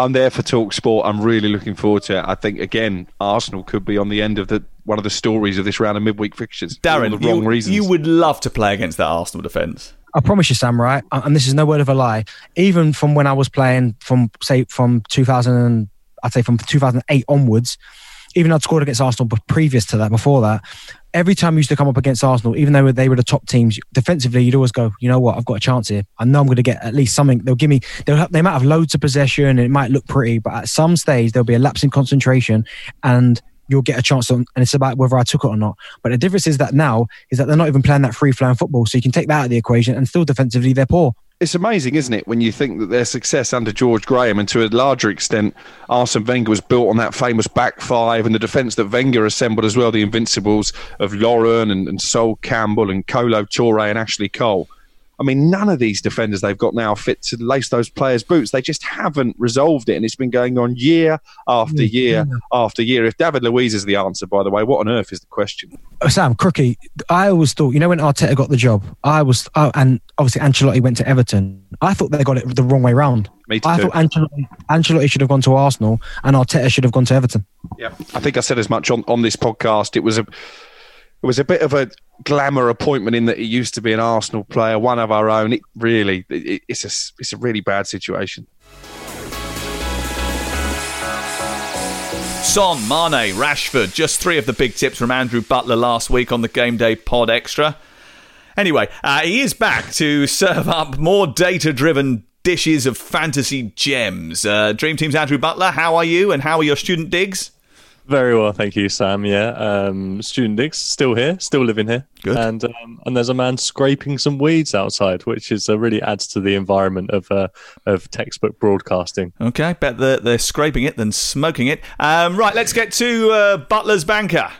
I'm there for Talk Sport. I'm really looking forward to it. I think again, Arsenal could be on the end of the one of the stories of this round of midweek fixtures. Darren, the wrong you, reasons. you would love to play against that Arsenal defence. I promise you, Sam. Right, and this is no word of a lie. Even from when I was playing, from say from 2000, I'd say from 2008 onwards, even I'd scored against Arsenal, but previous to that, before that, every time you used to come up against Arsenal, even though they were the top teams, defensively, you'd always go, you know what, I've got a chance here. I know I'm going to get at least something. They'll give me, they'll have, they might have loads of possession and it might look pretty, but at some stage, there'll be a lapse in concentration and you'll get a chance on, and it's about whether I took it or not. But the difference is that now is that they're not even playing that free flowing football. So you can take that out of the equation and still defensively, they're poor it's amazing, isn't it, when you think that their success under George Graham and to a larger extent, Arsene Wenger was built on that famous back five and the defence that Wenger assembled as well, the invincibles of Lauren and, and Sol Campbell and Kolo Toure and Ashley Cole. I mean, none of these defenders they've got now fit to lace those players' boots. They just haven't resolved it, and it's been going on year after mm, year after year. If David Luiz is the answer, by the way, what on earth is the question? Sam Crookie, I always thought, you know, when Arteta got the job, I was, oh, and obviously Ancelotti went to Everton. I thought they got it the wrong way round. Me too. I thought Ancelotti, Ancelotti should have gone to Arsenal, and Arteta should have gone to Everton. Yeah, I think I said as much on, on this podcast. It was a it was a bit of a glamour appointment in that he used to be an Arsenal player, one of our own. It really, it, it's a, it's a really bad situation. Son, Mane, Rashford, just three of the big tips from Andrew Butler last week on the Game Day Pod Extra. Anyway, uh, he is back to serve up more data driven dishes of fantasy gems. Uh, Dream Team's Andrew Butler, how are you and how are your student digs? Very well, thank you, Sam. Yeah, um, student digs still here, still living here. Good. And um, and there's a man scraping some weeds outside, which is uh, really adds to the environment of uh, of textbook broadcasting. Okay, bet they're, they're scraping it than smoking it. Um, right, let's get to uh, Butler's banker.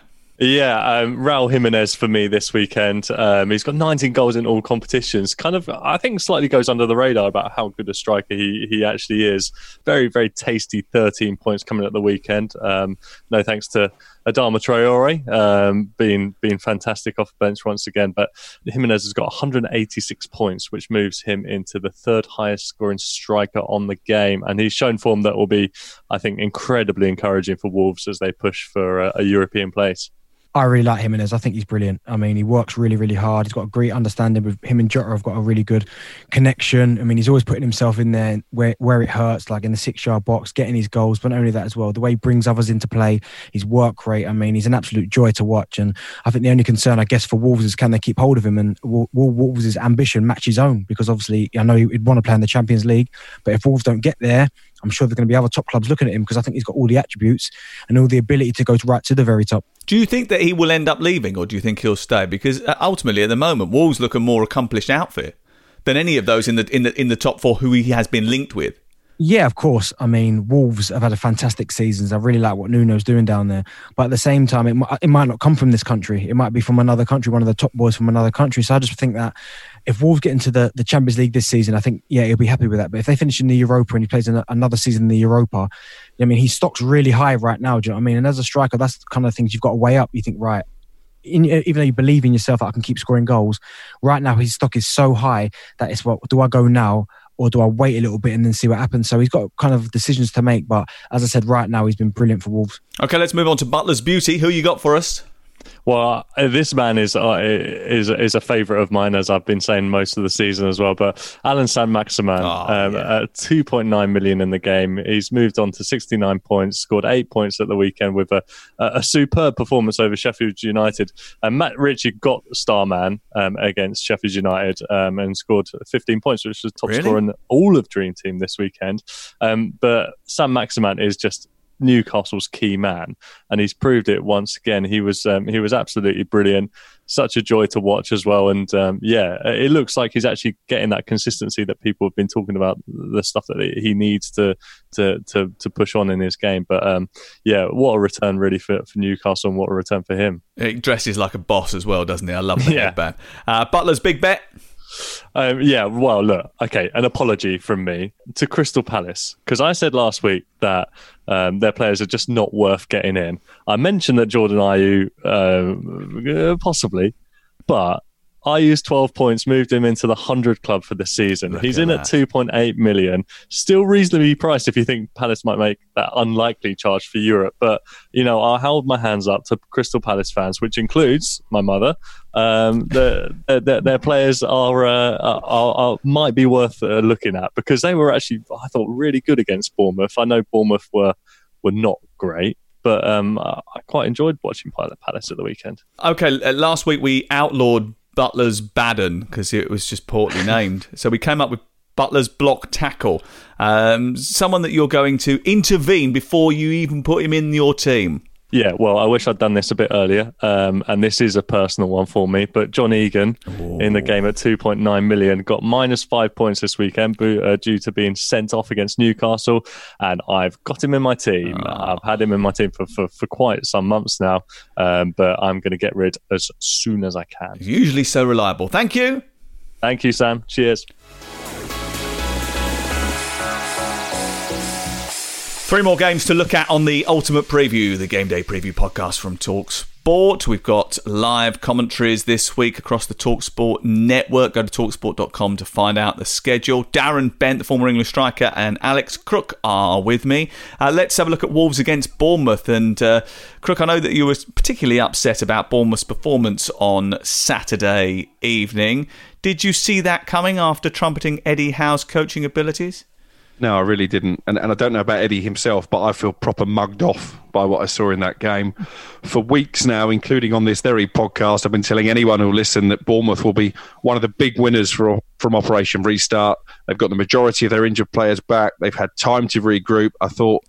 Yeah, um, Raul Jimenez for me this weekend. Um, he's got 19 goals in all competitions. Kind of, I think, slightly goes under the radar about how good a striker he, he actually is. Very, very tasty 13 points coming at the weekend. Um, no thanks to Adama Traore um, being being fantastic off the bench once again. But Jimenez has got 186 points, which moves him into the third highest scoring striker on the game, and he's shown form that will be, I think, incredibly encouraging for Wolves as they push for a, a European place. I really like Jimenez. I think he's brilliant. I mean, he works really, really hard. He's got a great understanding with him and Jota have got a really good connection. I mean, he's always putting himself in there where, where it hurts, like in the six yard box, getting his goals, but not only that as well, the way he brings others into play, his work rate. I mean, he's an absolute joy to watch. And I think the only concern, I guess, for Wolves is can they keep hold of him and will, will Wolves' ambition match his own? Because obviously, I know he'd want to play in the Champions League, but if Wolves don't get there, I'm sure there's going to be other top clubs looking at him because I think he's got all the attributes and all the ability to go to right to the very top. Do you think that he will end up leaving, or do you think he'll stay? Because uh, ultimately, at the moment, Wolves look a more accomplished outfit than any of those in the in the in the top four who he has been linked with. Yeah, of course. I mean, Wolves have had a fantastic season. I really like what Nuno's doing down there. But at the same time, it, it might not come from this country. It might be from another country, one of the top boys from another country. So I just think that if Wolves get into the, the Champions League this season, I think, yeah, he'll be happy with that. But if they finish in the Europa and he plays another season in the Europa, I mean, his stock's really high right now. Do you know what I mean? And as a striker, that's the kind of things you've got to weigh up. You think, right, in, even though you believe in yourself that I can keep scoring goals, right now his stock is so high that it's what do I go now or do I wait a little bit and then see what happens? So he's got kind of decisions to make. But as I said, right now he's been brilliant for Wolves. Okay, let's move on to Butler's Beauty. Who you got for us? Well, uh, this man is uh, is is a favourite of mine, as I've been saying most of the season as well. But Allan Saint-Maximin, oh, um, yeah. at 2.9 million in the game, he's moved on to 69 points, scored eight points at the weekend with a, a superb performance over Sheffield United. And Matt Ritchie got star man um, against Sheffield United um, and scored 15 points, which was top really? scorer in all of Dream Team this weekend. Um, but Saint-Maximin is just Newcastle's key man, and he's proved it once again. He was um, he was absolutely brilliant, such a joy to watch as well. And um, yeah, it looks like he's actually getting that consistency that people have been talking about, the stuff that he needs to to to, to push on in his game. But um, yeah, what a return really for, for Newcastle, and what a return for him. He dresses like a boss as well, doesn't he? I love the yeah. headband. Uh, Butler's big bet. Um, yeah, well, look, okay, an apology from me to Crystal Palace because I said last week that um, their players are just not worth getting in. I mentioned that Jordan Ayew uh, possibly, but Ayew's 12 points moved him into the 100 club for the season. Look He's in that. at 2.8 million. Still reasonably priced if you think Palace might make that unlikely charge for Europe. But, you know, I'll hold my hands up to Crystal Palace fans, which includes my mother. Um, the, the, their players are, uh, are, are, might be worth uh, looking at because they were actually, I thought, really good against Bournemouth. I know Bournemouth were, were not great but um, I quite enjoyed watching Pilot Palace at the weekend. Okay, uh, last week we outlawed Butler's Baden because it was just poorly named. So we came up with Butler's block tackle, um, someone that you're going to intervene before you even put him in your team. Yeah, well, I wish I'd done this a bit earlier. Um, and this is a personal one for me. But John Egan Ooh. in the game at 2.9 million got minus five points this weekend uh, due to being sent off against Newcastle. And I've got him in my team. Oh. I've had him in my team for, for, for quite some months now. Um, but I'm going to get rid as soon as I can. Usually so reliable. Thank you. Thank you, Sam. Cheers. Three more games to look at on the Ultimate Preview, the game day preview podcast from Talk Sport. We've got live commentaries this week across the Talksport network. Go to talksport.com to find out the schedule. Darren Bent, the former English striker, and Alex Crook are with me. Uh, let's have a look at Wolves against Bournemouth. And uh, Crook, I know that you were particularly upset about Bournemouth's performance on Saturday evening. Did you see that coming after trumpeting Eddie Howe's coaching abilities? No, I really didn't. And, and I don't know about Eddie himself, but I feel proper mugged off by what I saw in that game. For weeks now, including on this very podcast, I've been telling anyone who'll listen that Bournemouth will be one of the big winners for, from Operation Restart. They've got the majority of their injured players back. They've had time to regroup. I thought,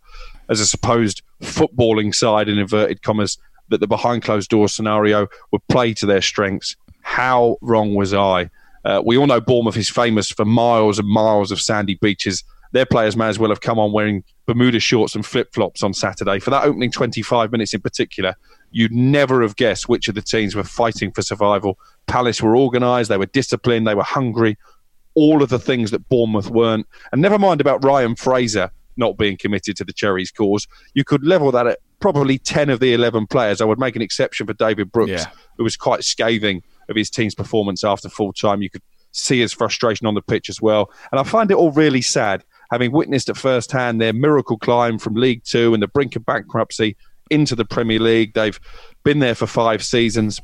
as a supposed footballing side, in inverted commas, that the behind closed doors scenario would play to their strengths. How wrong was I? Uh, we all know Bournemouth is famous for miles and miles of sandy beaches their players may as well have come on wearing Bermuda shorts and flip flops on Saturday. For that opening 25 minutes in particular, you'd never have guessed which of the teams were fighting for survival. Palace were organised, they were disciplined, they were hungry. All of the things that Bournemouth weren't. And never mind about Ryan Fraser not being committed to the Cherries cause. You could level that at probably 10 of the 11 players. I would make an exception for David Brooks, yeah. who was quite scathing of his team's performance after full time. You could see his frustration on the pitch as well. And I find it all really sad, having witnessed at first hand their miracle climb from League Two and the brink of bankruptcy into the Premier League. They've been there for five seasons.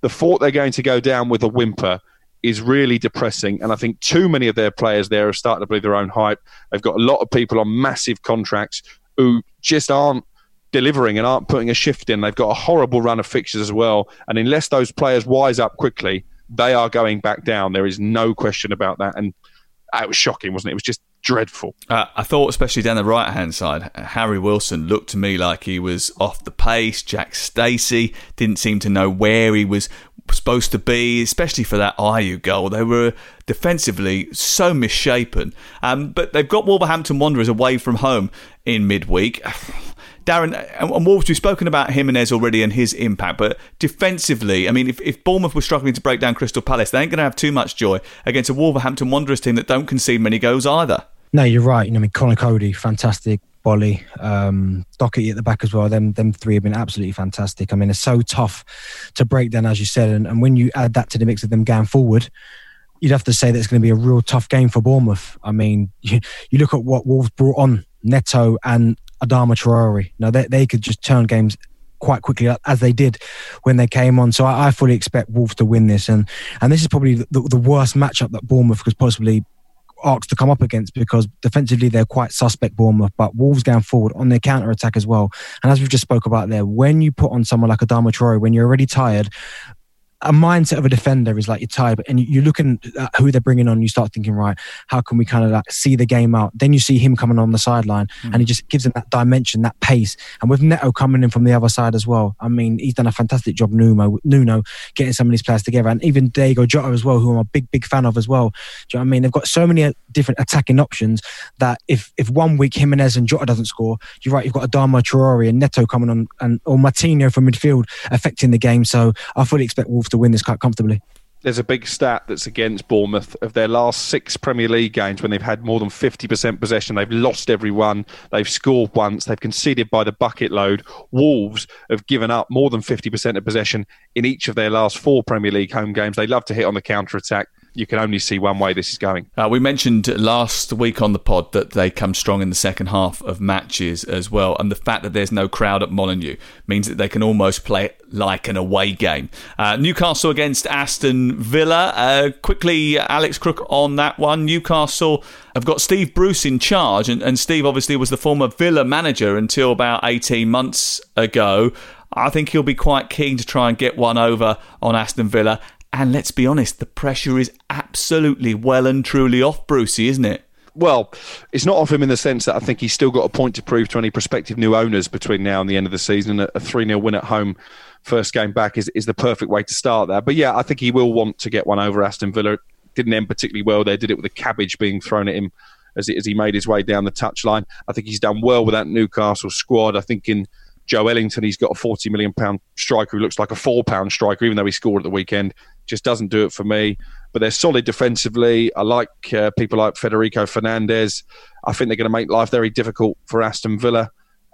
The thought they're going to go down with a whimper is really depressing. And I think too many of their players there are starting to believe their own hype. They've got a lot of people on massive contracts who just aren't delivering and aren't putting a shift in. They've got a horrible run of fixtures as well. And unless those players wise up quickly, they are going back down. There is no question about that. And it was shocking, wasn't it? It was just dreadful. Uh, I thought, especially down the right hand side, Harry Wilson looked to me like he was off the pace. Jack Stacey didn't seem to know where he was supposed to be, especially for that Ayew goal. They were defensively so misshapen. Um, but they've got Wolverhampton Wanderers away from home in midweek. Darren, and Wolves, we've spoken about Jimenez already and his impact, but defensively, I mean, if, if Bournemouth were struggling to break down Crystal Palace, they ain't going to have too much joy against a Wolverhampton Wanderers team that don't concede many goals either. No, you're right. You know, I mean, Conor Coady, fantastic. Boly, um, Doherty at the back as well. Them, them three have been absolutely fantastic. I mean, it's so tough to break down, as you said, and, and when you add that to the mix of them going forward, you'd have to say that it's going to be a real tough game for Bournemouth. I mean, you, you look at what Wolves brought on Neto and Adama Traore. Now they, they could just turn games quite quickly as they did when they came on. So I, I fully expect Wolves to win this, and and this is probably the, the worst matchup that Bournemouth could possibly asked to come up against because defensively they're quite suspect Bournemouth, but Wolves going forward on their counter attack as well. And as we've just spoke about there, when you put on someone like Adama Traore, when you're already tired, a mindset of a defender is like you're tired, and you're looking at who they're bringing on. You start thinking, right, how can we kind of like see the game out? Then you see him coming on the sideline, mm. and he just gives them that dimension, that pace. And with Neto coming in from the other side as well, I mean, he's done a fantastic job. Nuno, Nuno, getting some of these players together, and even Diogo Jota as well, who I'm a big, big fan of as well. Do you know what I mean? They've got so many uh, different attacking options that if if one week Jimenez and Jota doesn't score, you're right, you've got Adama Traore and Neto coming on, and or Moutinho from midfield affecting the game. So I fully expect Wolves to win this quite comfortably. There's a big stat that's against Bournemouth of their last six Premier League games when they've had more than 50% possession. They've lost every one. They've scored once. They've conceded by the bucket load. Wolves have given up more than 50% of possession in each of their last four Premier League home games. They love to hit on the counter attack you can only see one way this is going. Uh, we mentioned last week on the pod that they come strong in the second half of matches as well, and the fact that there's no crowd at Molineux means that they can almost play it like an away game. Uh, Newcastle against Aston Villa. Uh, quickly, Alex Crook on that one. Newcastle have got Steve Bruce in charge, and, and Steve obviously was the former Villa manager until about 18 months ago. I think he'll be quite keen to try and get one over on Aston Villa. And let's be honest, the pressure is absolutely well and truly off Brucey, isn't it? Well, it's not off him in the sense that I think he's still got a point to prove to any prospective new owners between now and the end of the season. A 3 0 win at home, first game back, is, is the perfect way to start there. But yeah, I think he will want to get one over Aston Villa. Didn't end particularly well there, did it with a cabbage being thrown at him as, as he made his way down the touchline. I think he's done well with that Newcastle squad. I think in Joelinton, he's got a forty million pound striker who looks like a four pound striker, even though he scored at the weekend. Just doesn't do it for me. But they're solid defensively. I like uh, people like Federico Fernandez. I think they're going to make life very difficult for Aston Villa.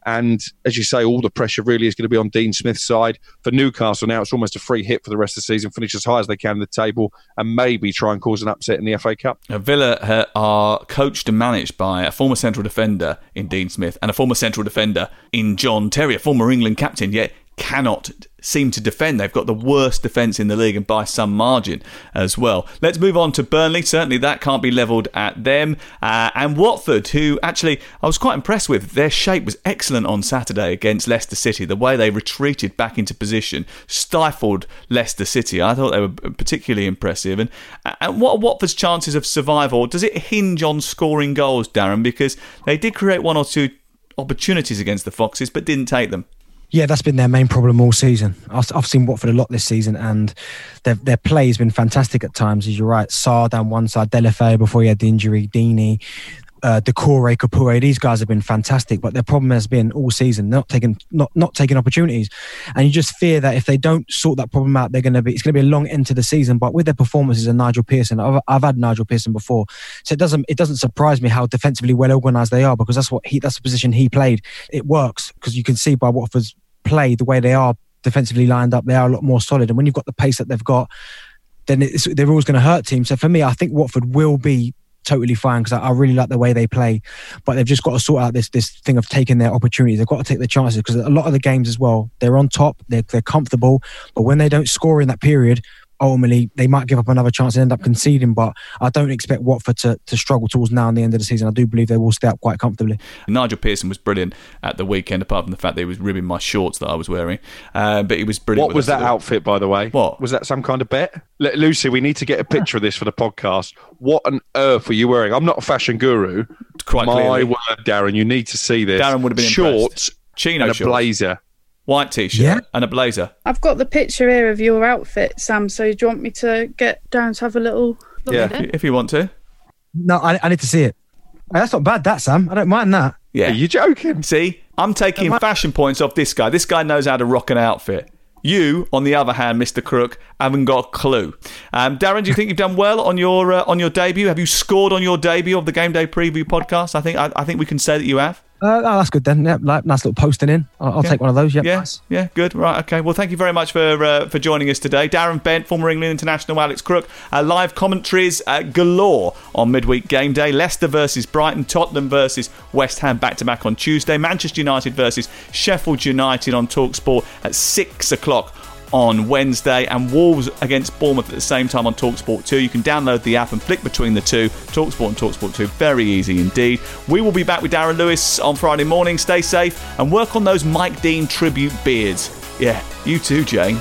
And as you say, all the pressure really is going to be on Dean Smith's side. For Newcastle now, it's almost a free hit for the rest of the season. Finish as high as they can in the table and maybe try and cause an upset in the FA Cup. Villa are coached and managed by a former central defender in Dean Smith and a former central defender in John Terry, a former England captain. Yet cannot seem to defend. They've got the worst defence in the league and by some margin as well. Let's move on to Burnley. Certainly that can't be levelled at them. Uh, and Watford, who actually I was quite impressed with. Their shape was excellent on Saturday against Leicester City. The way they retreated back into position, stifled Leicester City. I thought they were particularly impressive. And, and what Watford's chances of survival? Does it hinge on scoring goals, Darren? Because they did create one or two opportunities against the Foxes but didn't take them. Yeah, that's been their main problem all season. I've seen Watford a lot this season, and their their play has been fantastic at times. As you're right, Sarr down one side, Deulofeu before he had the injury, Deeney. Uh, Doucouré, Capoue, these guys have been fantastic, but their problem has been all season not taking not not taking opportunities, and you just fear that if they don't sort that problem out, they're going to be it's going to be a long end to the season. But with their performances and Nigel Pearson, I've, I've had Nigel Pearson before, so it doesn't it doesn't surprise me how defensively well organised they are because that's what he that's the position he played. It works because you can see by Watford's play the way they are defensively lined up, they are a lot more solid, and when you've got the pace that they've got then they're always going to hurt teams. So for me, I think Watford will be totally fine because I, I, really like the way they play. But they've just got to sort out this this thing of taking their opportunities. They've got to take their chances because a lot of the games as well, they're on top, they're, they're comfortable. But when they don't score in that period, ultimately they might give up another chance and end up conceding. But I don't expect Watford to, to struggle towards now and the end of the season. I do believe they will stay up quite comfortably. Nigel Pearson was brilliant at the weekend, apart from the fact that he was ribbing my shorts that I was wearing. Uh, but he was brilliant. What was that outfit, by the way? What was that? Some kind of bet? L- Lucy, we need to get a picture of this for the podcast. What on earth were you wearing? I'm not a fashion guru. Quite my clearly. word, Darren, you need to see this. Darren would have been shorts, impressed. chino and a shorts. blazer white t-shirt yeah. and a blazer. I've got the picture here of your outfit, Sam. So do you want me to get down to have a little look yeah, at it? if you want to. No, I, I need to see it. That's not bad, that Sam. I don't mind that. Yeah, Are you joking? See, I'm taking fashion points off this guy. This guy knows how to rock an outfit. You, on the other hand, Mr. Crook, haven't got a clue. Um, Darren, do you think you've done well on your uh, on your debut? Have you scored on your debut of the Game Day Preview podcast? I think I, I think we can say that you have. Uh, oh, that's good then. Yeah, like, nice little posting in. I'll, I'll Yeah. take one of those. Yep, yeah, nice. yeah, good. Right, okay. Well, thank you very much for uh, for joining us today, Darren Bent, former England international, Alex Crook. Uh, live commentaries uh, galore on midweek game day. Leicester versus Brighton, Tottenham versus West Ham back to back on Tuesday. Manchester United versus Sheffield United on Talksport at six o'clock on Wednesday, and Wolves against Bournemouth at the same time on Talksport 2. You can download the app and flick between the two, Talksport and Talksport 2. Very easy indeed. We will be back with Darren Lewis on Friday morning. Stay safe and work on those Mike Dean tribute beards. Yeah, you too, Jane.